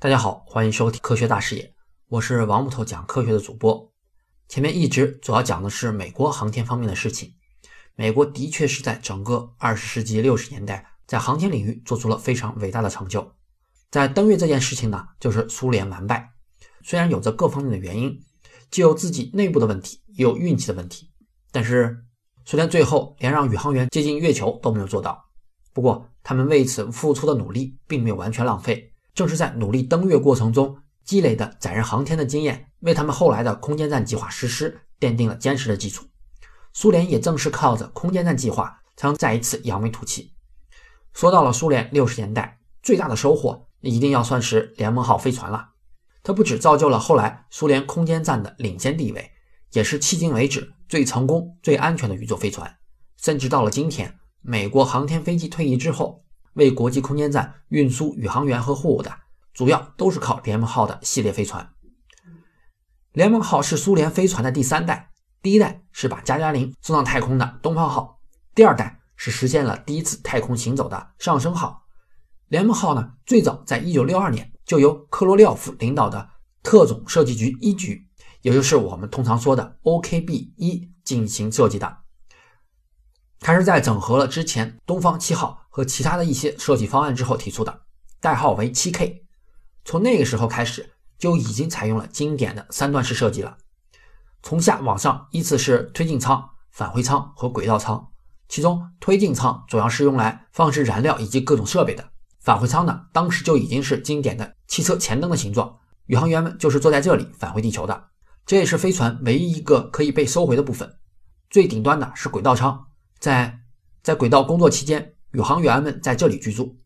大家好，欢迎收听科学大视野，我是王木头讲科学的主播。前面一直主要讲的是美国航天方面的事情。美国的确是在整个二十世纪六十年代，在航天领域做出了非常伟大的成就。在登月这件事情呢，就是苏联完败。虽然有着各方面的原因，既有自己内部的问题，也有运气的问题，但是苏联最后连让宇航员接近月球都没有做到。不过，他们为此付出的努力并没有完全浪费。正是在努力登月过程中积累的载人航天的经验，为他们后来的空间站计划实施奠定了坚实的基础。苏联也正是靠着空间站计划，才能再一次扬眉吐气。说到了苏联六十年代最大的收获，一定要算是联盟号飞船了。它不只造就了后来苏联空间站的领先地位，也是迄今为止最成功、最安全的宇宙飞船。甚至到了今天，美国航天飞机退役之后。为国际空间站运输宇航员和货物的，主要都是靠联盟号的系列飞船。联盟号是苏联飞船的第三代，第一代是把加加林送上太空的东方号，第二代是实现了第一次太空行走的上升号。联盟号呢，最早在一九六二年就由科罗廖夫领导的特种设计局一局，也就是我们通常说的 OKB 一进行设计的。它是在整合了之前东方七号和其他的一些设计方案之后提出的，代号为七 K。从那个时候开始，就已经采用了经典的三段式设计了。从下往上依次是推进舱、返回舱和轨道舱。其中推进舱主要是用来放置燃料以及各种设备的，返回舱呢，当时就已经是经典的汽车前灯的形状，宇航员们就是坐在这里返回地球的。这也是飞船唯一一个可以被收回的部分。最顶端的是轨道舱。在在轨道工作期间，宇航员们在这里居住。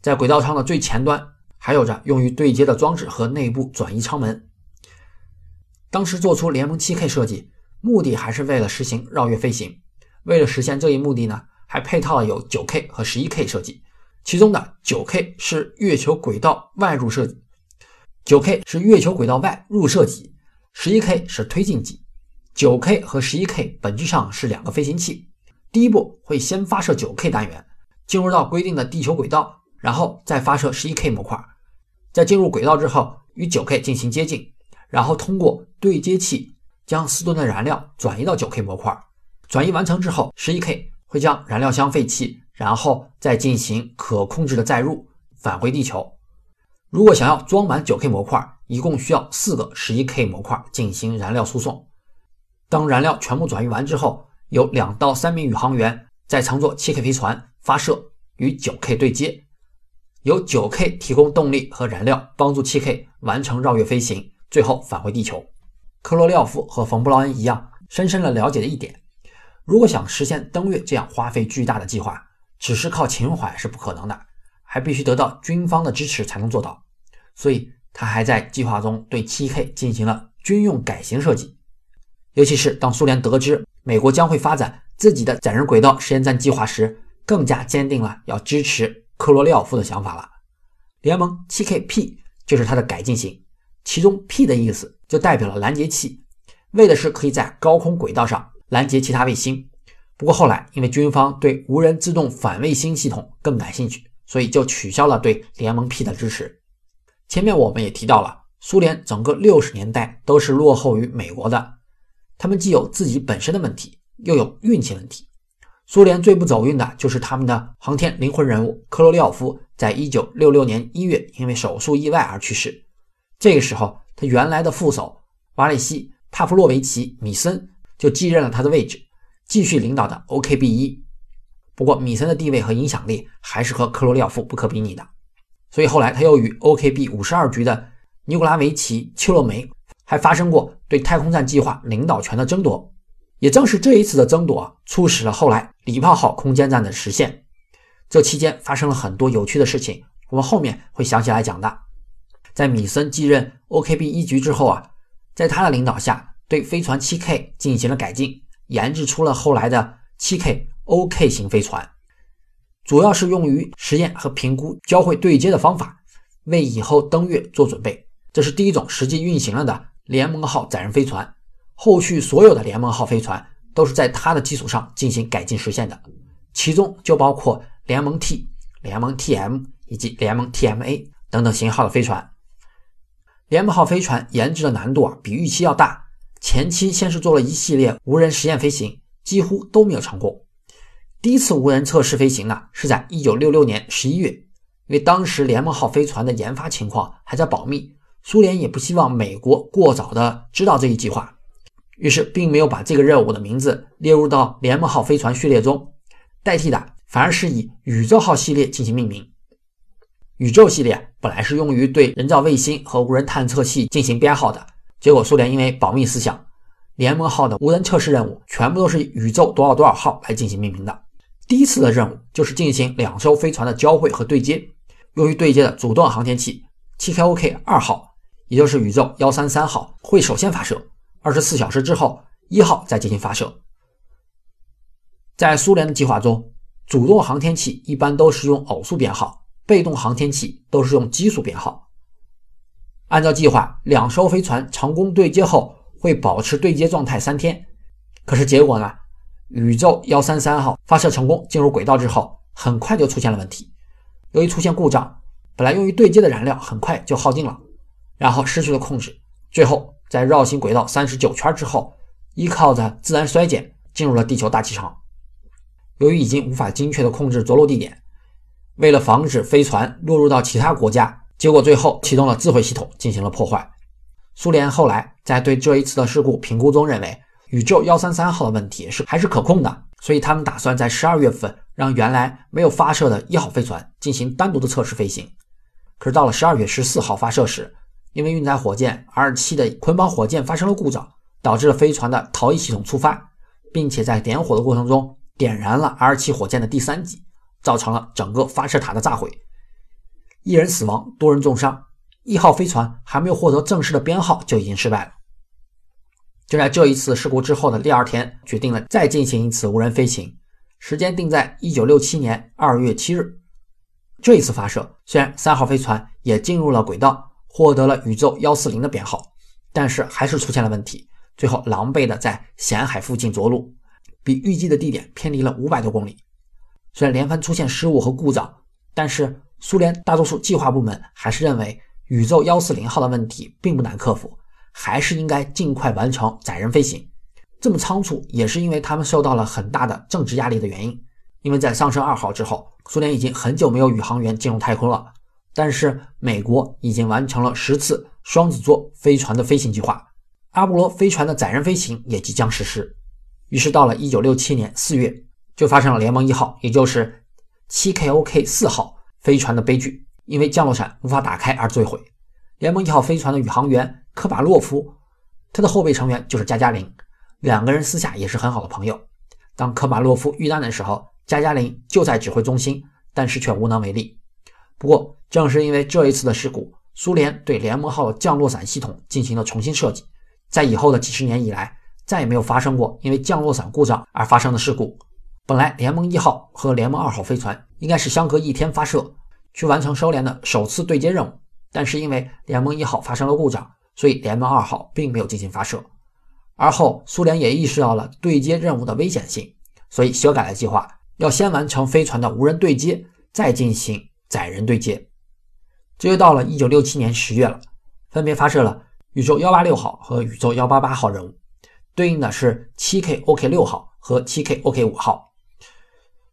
在轨道舱的最前端，还有着用于对接的装置和内部转移舱门。当时做出联盟 7K 设计，目的还是为了实行绕月飞行。为了实现这一目的呢，还配套了有 9K 和 11K 设计。其中的 9K 是月球轨道外入设计，9K 是月球轨道外入射级，11K 是推进级。9K 和 11K 本质上是两个飞行器。第一步会先发射 9K 单元，进入到规定的地球轨道，然后再发射 11K 模块。在进入轨道之后，与 9K 进行接近，然后通过对接器将四吨的燃料转移到 9K 模块。转移完成之后，11K 会将燃料箱废弃，然后再进行可控制的载入，返回地球。如果想要装满 9K 模块，一共需要四个 11K 模块进行燃料输送。当燃料全部转移完之后，有两到三名宇航员在乘坐 7K 飞船发射与 9K 对接，由 9K 提供动力和燃料，帮助 7K 完成绕月飞行，最后返回地球。科罗廖夫和冯布劳恩一样，深深的了解了一点：如果想实现登月这样花费巨大的计划，只是靠情怀是不可能的，还必须得到军方的支持才能做到。所以他还在计划中对 7K 进行了军用改型设计。尤其是当苏联得知美国将会发展自己的载人轨道实验站计划时，更加坚定了要支持科罗廖夫的想法了。联盟 7KP 就是它的改进型，其中 P 的意思就代表了拦截器，为的是可以在高空轨道上拦截其他卫星。不过后来因为军方对无人自动反卫星系统更感兴趣，所以就取消了对联盟 P 的支持。前面我们也提到了，苏联整个六十年代都是落后于美国的。他们既有自己本身的问题，又有运气问题。苏联最不走运的就是他们的航天灵魂人物科罗廖夫，在一九六六年一月因为手术意外而去世。这个时候，他原来的副手瓦里西·帕夫洛维奇·米森就继任了他的位置，继续领导的 OKB 一。不过，米森的地位和影响力还是和科罗廖夫不可比拟的，所以后来他又与 OKB 五十二局的尼古拉维奇·丘洛梅。还发生过对太空站计划领导权的争夺，也正是这一次的争夺，促使了后来礼炮号空间站的实现。这期间发生了很多有趣的事情，我们后面会详细来讲的。在米森继任 OKB 一局之后啊，在他的领导下，对飞船 7K 进行了改进，研制出了后来的 7K OK 型飞船，主要是用于实验和评估交会对接的方法，为以后登月做准备。这是第一种实际运行了的。联盟号载人飞船，后续所有的联盟号飞船都是在它的基础上进行改进实现的，其中就包括联盟 T、联盟 TM 以及联盟 TMA 等等型号的飞船。联盟号飞船研制的难度啊比预期要大，前期先是做了一系列无人实验飞行，几乎都没有成功。第一次无人测试飞行呢是在1966年11月，因为当时联盟号飞船的研发情况还在保密，苏联也不希望美国过早的知道这一计划，于是并没有把这个任务的名字列入到联盟号飞船序列中，代替的反而是以宇宙号系列进行命名。宇宙系列本来是用于对人造卫星和无人探测器进行编号的，结果苏联因为保密思想，联盟号的无人测试任务全部都是宇宙多少多少号来进行命名的。第一次的任务就是进行两艘飞船的交会和对接，用于对接的主动航天器 7KOK 二号，也就是宇宙幺三三号会首先发射，二十四小时之后一号再进行发射。在苏联的计划中，主动航天器一般都是用偶数编号，被动航天器都是用奇数编号。按照计划，两艘飞船成功对接后会保持对接状态三天，可是结果呢？宇宙幺三三号发射成功进入轨道之后，很快就出现了问题。由于出现故障，本来用于对接的燃料很快就耗尽了，然后失去了控制，最后在绕行轨道三十九圈之后，依靠着自然衰减进入了地球大气层。由于已经无法精确的控制着陆地点，为了防止飞船落入到其他国家，结果最后启动了自毁系统进行了破坏。苏联后来在对这一次的事故评估中认为。宇宙幺三三号的问题是还是可控的，所以他们打算在十二月份让原来没有发射的一号飞船进行单独的测试飞行。可是到了十二月十四号发射时，因为运载火箭 R 七的捆绑火箭发生了故障，导致了飞船的逃逸系统触发，并且在点火的过程中点燃了 R 七火箭的第三级，造成了整个发射塔的炸毁，一人死亡，多人重伤。一号飞船还没有获得正式的编号就已经失败了。就在这一次事故之后的第二天，决定了再进行一次无人飞行，时间定在一九六七年二月七日。这一次发射，虽然三号飞船也进入了轨道，获得了宇宙幺四零的编号，但是还是出现了问题，最后狼狈的在咸海附近着陆，比预计的地点偏离了五百多公里。虽然连番出现失误和故障，但是苏联大多数计划部门还是认为宇宙幺四零号的问题并不难克服。还是应该尽快完成载人飞行，这么仓促也是因为他们受到了很大的政治压力的原因。因为在上升二号之后，苏联已经很久没有宇航员进入太空了，但是美国已经完成了十次双子座飞船的飞行计划，阿波罗飞船的载人飞行也即将实施。于是到了一九六七年四月，就发生了联盟一号，也就是七 KOK 四号飞船的悲剧，因为降落伞无法打开而坠毁。联盟一号飞船的宇航员。科马洛夫，他的后备成员就是加加林，两个人私下也是很好的朋友。当科马洛夫遇难的时候，加加林就在指挥中心，但是却无能为力。不过，正是因为这一次的事故，苏联对联盟号降落伞系统进行了重新设计，在以后的几十年以来，再也没有发生过因为降落伞故障而发生的事故。本来联盟一号和联盟二号飞船应该是相隔一天发射，去完成收联的首次对接任务，但是因为联盟一号发生了故障。所以联盟二号并没有进行发射，而后苏联也意识到了对接任务的危险性，所以修改了计划，要先完成飞船的无人对接，再进行载人对接。这就到了一九六七年十月了，分别发射了宇宙幺八六号和宇宙幺八八号任务，对应的是七 KOK 六号和七 KOK 五号。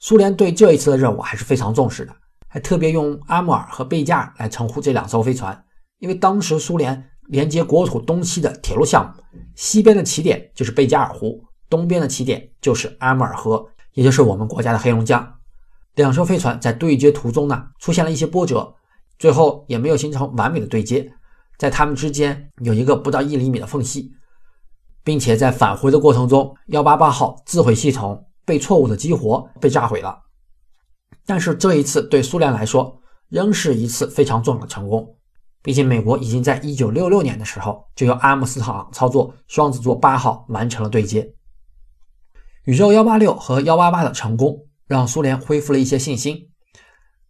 苏联对这一次的任务还是非常重视的，还特别用阿穆尔和贝加尔来称呼这两艘飞船，因为当时苏联。连接国土东西的铁路项目，西边的起点就是贝加尔湖，东边的起点就是阿穆尔河，也就是我们国家的黑龙江。两艘飞船在对接途中呢，出现了一些波折，最后也没有形成完美的对接，在它们之间有一个不到一厘米的缝隙，并且在返回的过程中，幺八八号自毁系统被错误的激活，被炸毁了。但是这一次对苏联来说，仍是一次非常重要的成功。毕竟，美国已经在一九六六年的时候就由阿姆斯特朗操作双子座八号完成了对接。宇宙幺八六和幺八八的成功，让苏联恢复了一些信心，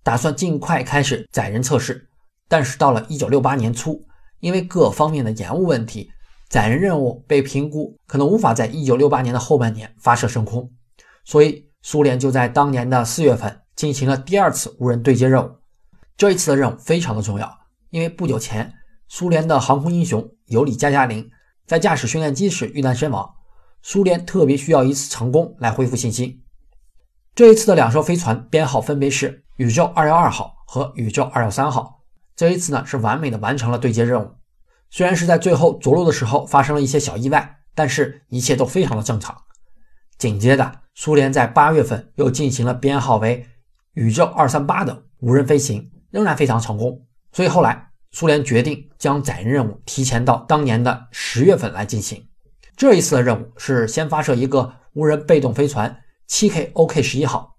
打算尽快开始载人测试。但是到了一九六八年初，因为各方面的延误问题，载人任务被评估可能无法在一九六八年的后半年发射升空，所以苏联就在当年的四月份进行了第二次无人对接任务。这一次的任务非常的重要，因为不久前苏联的航空英雄尤里加加林在驾驶训练机时遇难身亡，苏联特别需要一次成功来恢复信心。这一次的两艘飞船编号分别是宇宙二幺二号和宇宙二幺三号。这一次呢是完美的完成了对接任务，虽然是在最后着陆的时候发生了一些小意外，但是一切都非常的正常。紧接着，苏联在八月份又进行了编号为宇宙二三八的无人飞行，仍然非常成功。所以后来苏联决定将载人任务提前到当年的十月份来进行。这一次的任务是先发射一个无人被动飞船七 K OK 十一号，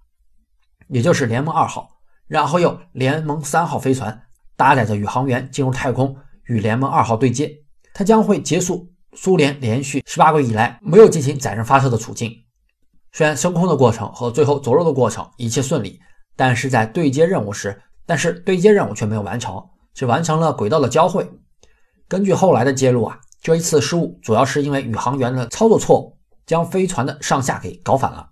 也就是联盟二号，然后又联盟三号飞船搭载着宇航员进入太空与联盟二号对接，它将会结束苏联连续十八个月以来没有进行载人发射的处境。虽然升空的过程和最后着陆的过程一切顺利，但是在对接任务时，但是对接任务却没有完成，只完成了轨道的交汇。根据后来的揭露啊，这一次失误主要是因为宇航员的操作错误，将飞船的上下给搞反了。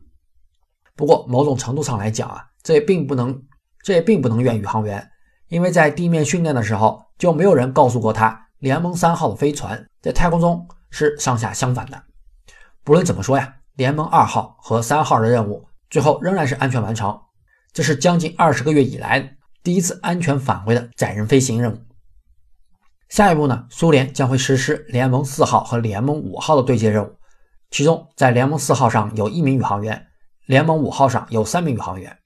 不过某种程度上来讲啊，这也并不能，这也并不能怨宇航员，因为在地面训练的时候就没有人告诉过他，联盟三号的飞船在太空中是上下相反的。不论怎么说呀。联盟二号和三号的任务最后仍然是安全完成，这是将近二十个月以来第一次安全返回的载人飞行任务。下一步呢，苏联将会实施联盟四号和联盟五号的对接任务，其中在联盟四号上有一名宇航员，联盟五号上有三名宇航员。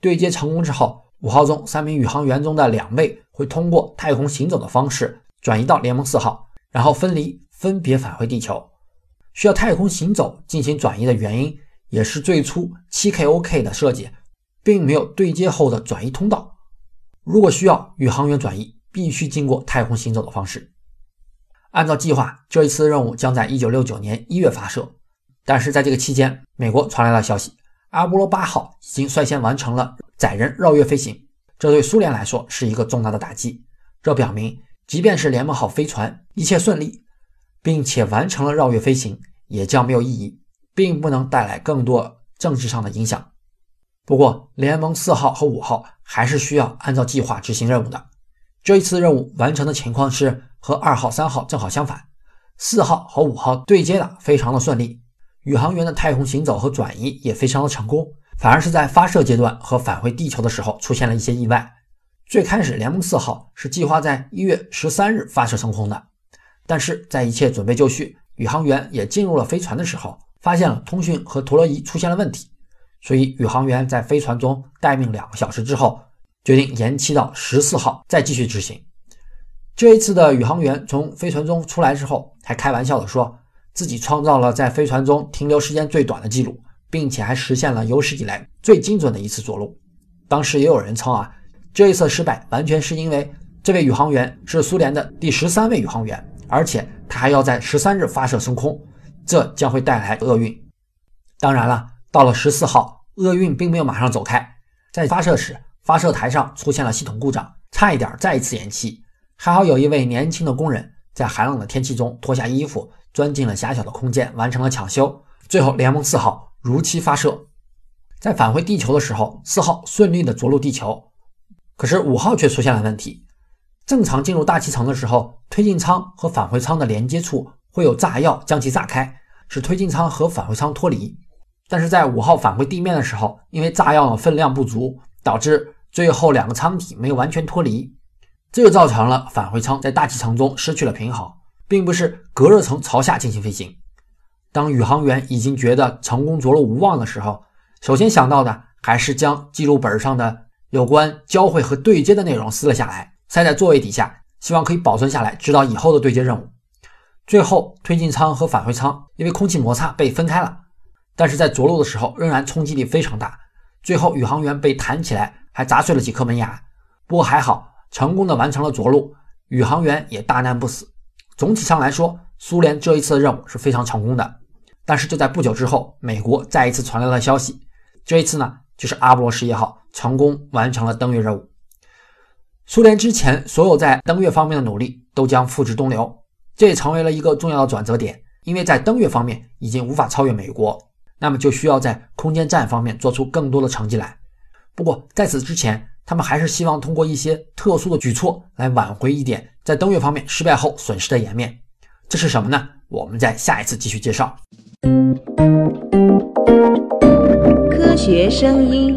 对接成功之后，五号中三名宇航员中的两位会通过太空行走的方式转移到联盟四号，然后分离，分别返回地球。需要太空行走进行转移的原因，也是最初 7KOK 的设计，并没有对接后的转移通道。如果需要宇航员转移，必须经过太空行走的方式。按照计划，这一次任务将在1969年1月发射，但是在这个期间，美国传来了消息，阿波罗8号已经率先完成了载人绕月飞行，这对苏联来说是一个重大的打击。这表明，即便是联盟号飞船一切顺利。并且完成了绕月飞行，也将没有意义，并不能带来更多政治上的影响。不过，联盟四号和五号还是需要按照计划执行任务的。这一次任务完成的情况是和二号、三号正好相反。四号和五号对接的非常的顺利，宇航员的太空行走和转移也非常的成功。反而是在发射阶段和返回地球的时候出现了一些意外。最开始，联盟四号是计划在一月十三日发射升空的。但是在一切准备就绪，宇航员也进入了飞船的时候，发现了通讯和陀螺仪出现了问题，所以宇航员在飞船中待命两个小时之后，决定延期到十四号再继续执行。这一次的宇航员从飞船中出来之后，还开玩笑的说自己创造了在飞船中停留时间最短的记录，并且还实现了有史以来最精准的一次着陆。当时也有人称啊，这一次失败完全是因为这位宇航员是苏联的第十三位宇航员。而且他还要在十三日发射升空，这将会带来厄运。当然了，到了十四号，厄运并没有马上走开，在发射时，发射台上出现了系统故障，差一点再一次延期。还好有一位年轻的工人在寒冷的天气中脱下衣服，钻进了狭小的空间，完成了抢修。最后，联盟四号如期发射。在返回地球的时候，四号顺利的着陆地球，可是五号却出现了问题。正常进入大气层的时候，推进舱和返回舱的连接处会有炸药将其炸开，使推进舱和返回舱脱离。但是在五号返回地面的时候，因为炸药的分量不足，导致最后两个舱体没有完全脱离，这就造成了返回舱在大气层中失去了平衡，并不是隔热层朝下进行飞行。当宇航员已经觉得成功着陆无望的时候，首先想到的还是将记录本上的有关交会和对接的内容撕了下来。塞在座位底下，希望可以保存下来，直到以后的对接任务。最后，推进舱和返回舱因为空气摩擦被分开了，但是在着陆的时候仍然冲击力非常大。最后，宇航员被弹起来，还砸碎了几颗门牙。不过还好，成功的完成了着陆，宇航员也大难不死。总体上来说，苏联这一次的任务是非常成功的。但是就在不久之后，美国再一次传来了消息，这一次呢，就是阿波罗十一号成功完成了登月任务。苏联之前所有在登月方面的努力都将付之东流，这也成为了一个重要的转折点。因为在登月方面已经无法超越美国，那么就需要在空间站方面做出更多的成绩来。不过在此之前，他们还是希望通过一些特殊的举措来挽回一点在登月方面失败后损失的颜面。这是什么呢？我们在下一次继续介绍。科学声音。